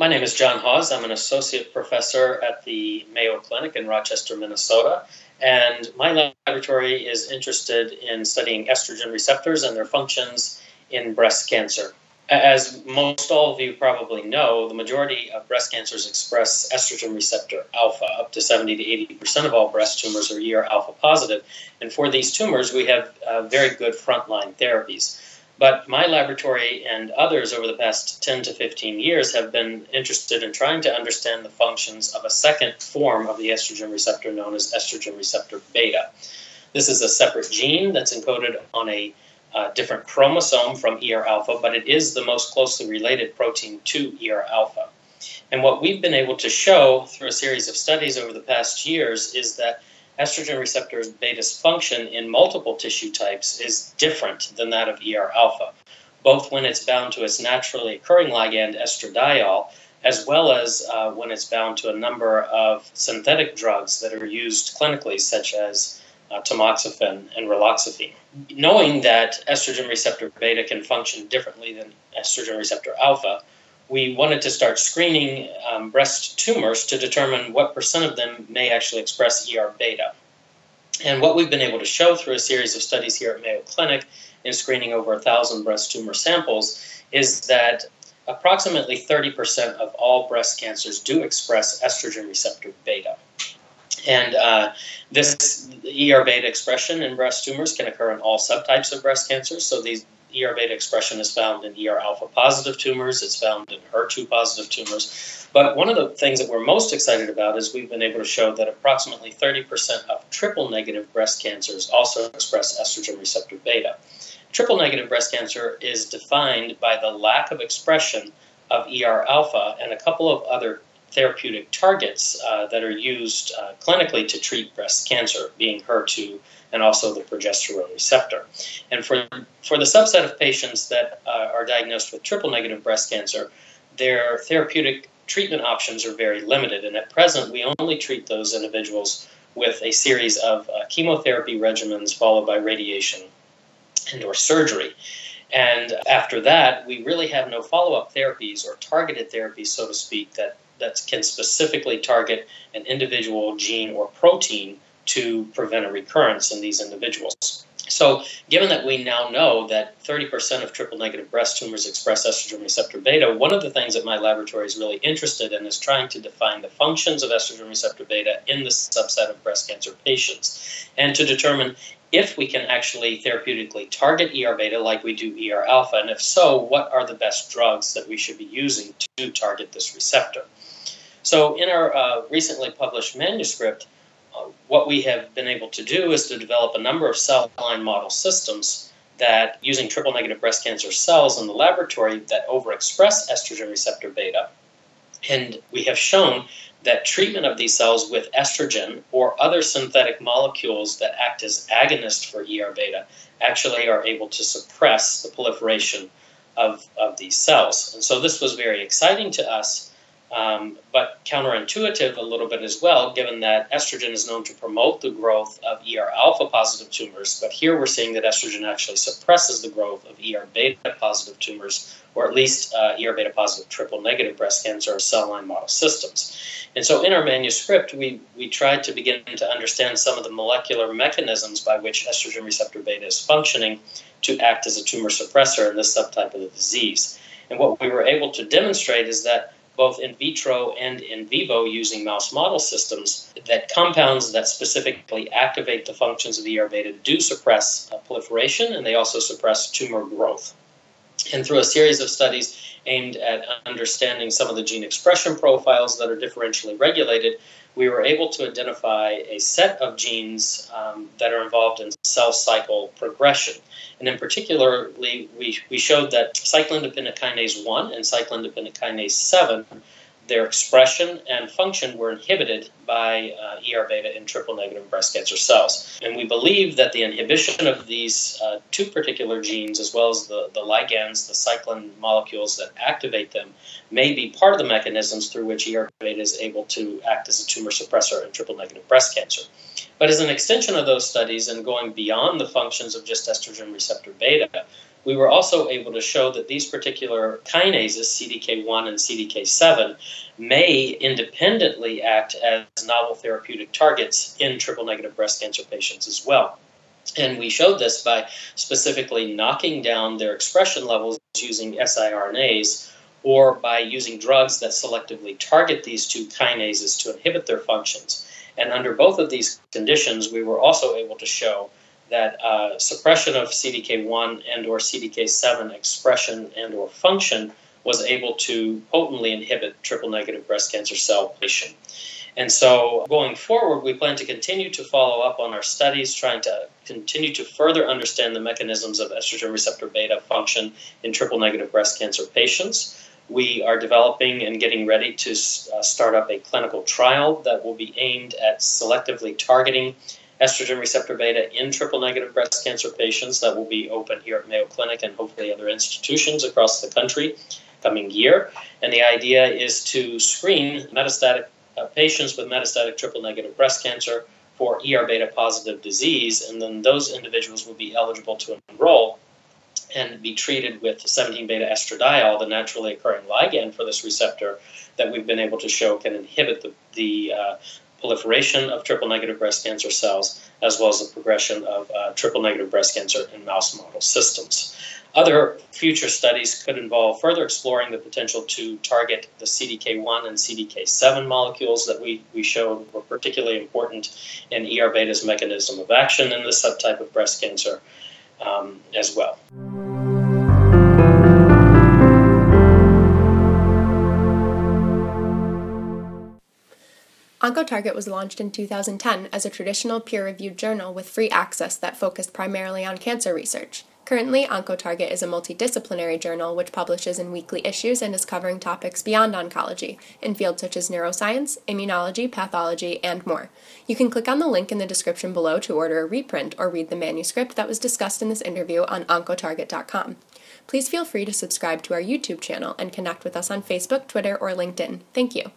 My name is John Hawse. I'm an associate professor at the Mayo Clinic in Rochester, Minnesota. And my laboratory is interested in studying estrogen receptors and their functions in breast cancer. As most all of you probably know, the majority of breast cancers express estrogen receptor alpha. Up to 70 to 80 percent of all breast tumors are ER alpha positive. And for these tumors, we have uh, very good frontline therapies. But my laboratory and others over the past 10 to 15 years have been interested in trying to understand the functions of a second form of the estrogen receptor known as estrogen receptor beta. This is a separate gene that's encoded on a uh, different chromosome from ER alpha, but it is the most closely related protein to ER alpha. And what we've been able to show through a series of studies over the past years is that estrogen receptor beta's function in multiple tissue types is different than that of ER alpha, both when it's bound to its naturally occurring ligand estradiol, as well as uh, when it's bound to a number of synthetic drugs that are used clinically, such as uh, tamoxifen and raloxifene. Knowing that estrogen receptor beta can function differently than estrogen receptor alpha, we wanted to start screening um, breast tumors to determine what percent of them may actually express ER beta. And what we've been able to show through a series of studies here at Mayo Clinic in screening over 1,000 breast tumor samples is that approximately 30% of all breast cancers do express estrogen receptor beta. And uh, this ER beta expression in breast tumors can occur in all subtypes of breast cancers. So these ER beta expression is found in ER alpha positive tumors, it's found in HER2 positive tumors. But one of the things that we're most excited about is we've been able to show that approximately 30% of triple negative breast cancers also express estrogen receptor beta. Triple negative breast cancer is defined by the lack of expression of ER alpha and a couple of other therapeutic targets uh, that are used uh, clinically to treat breast cancer, being HER2 and also the progesterone receptor. And for, for the subset of patients that uh, are diagnosed with triple negative breast cancer, their therapeutic treatment options are very limited. And at present, we only treat those individuals with a series of uh, chemotherapy regimens followed by radiation and or surgery. And after that, we really have no follow-up therapies or targeted therapies, so to speak, that that can specifically target an individual gene or protein to prevent a recurrence in these individuals. So, given that we now know that 30% of triple negative breast tumors express estrogen receptor beta, one of the things that my laboratory is really interested in is trying to define the functions of estrogen receptor beta in the subset of breast cancer patients and to determine if we can actually therapeutically target ER beta like we do ER alpha, and if so, what are the best drugs that we should be using to target this receptor. So, in our uh, recently published manuscript, uh, what we have been able to do is to develop a number of cell line model systems that, using triple negative breast cancer cells in the laboratory that overexpress estrogen receptor beta, and we have shown that treatment of these cells with estrogen or other synthetic molecules that act as agonists for ER beta actually are able to suppress the proliferation of, of these cells. And so this was very exciting to us um, but counterintuitive a little bit as well, given that estrogen is known to promote the growth of ER alpha positive tumors. But here we're seeing that estrogen actually suppresses the growth of ER beta positive tumors, or at least uh, ER beta positive triple negative breast cancer or cell line model systems. And so in our manuscript, we, we tried to begin to understand some of the molecular mechanisms by which estrogen receptor beta is functioning to act as a tumor suppressor in this subtype of the disease. And what we were able to demonstrate is that both in vitro and in vivo using mouse model systems that compounds that specifically activate the functions of the ER beta do suppress uh, proliferation and they also suppress tumor growth. And through a series of studies aimed at understanding some of the gene expression profiles that are differentially regulated, we were able to identify a set of genes um, that are involved in cell cycle progression. And in particular, we, we showed that cyclin dependent kinase 1 and cyclin dependent kinase 7 their expression and function were inhibited by uh, ER beta in triple negative breast cancer cells. And we believe that the inhibition of these uh, two particular genes, as well as the, the ligands, the cyclin molecules that activate them, may be part of the mechanisms through which ER beta is able to act as a tumor suppressor in triple negative breast cancer. But as an extension of those studies and going beyond the functions of just estrogen receptor beta, we were also able to show that these particular kinases, CDK1 and CDK7, may independently act as novel therapeutic targets in triple negative breast cancer patients as well. And we showed this by specifically knocking down their expression levels using siRNAs or by using drugs that selectively target these two kinases to inhibit their functions. And under both of these conditions, we were also able to show that uh, suppression of CDK1 and or CDK7 expression and or function was able to potently inhibit triple negative breast cancer cell population. And so going forward, we plan to continue to follow up on our studies, trying to continue to further understand the mechanisms of estrogen receptor beta function in triple negative breast cancer patients. We are developing and getting ready to uh, start up a clinical trial that will be aimed at selectively targeting estrogen receptor beta in triple negative breast cancer patients that will be open here at Mayo Clinic and hopefully other institutions across the country coming year. And the idea is to screen metastatic uh, patients with metastatic triple negative breast cancer for ER beta positive disease, and then those individuals will be eligible to enroll and be treated with 17 beta estradiol, the naturally occurring ligand for this receptor that we've been able to show can inhibit the, the uh, proliferation of triple negative breast cancer cells, as well as the progression of uh, triple negative breast cancer in mouse model systems. Other future studies could involve further exploring the potential to target the CDK1 and CDK7 molecules that we, we showed were particularly important in ER beta's mechanism of action in this subtype of breast cancer um, as well. OncoTarget was launched in 2010 as a traditional peer reviewed journal with free access that focused primarily on cancer research. Currently, OncoTarget is a multidisciplinary journal which publishes in weekly issues and is covering topics beyond oncology in fields such as neuroscience, immunology, pathology, and more. You can click on the link in the description below to order a reprint or read the manuscript that was discussed in this interview on oncotarget.com. Please feel free to subscribe to our YouTube channel and connect with us on Facebook, Twitter, or LinkedIn. Thank you.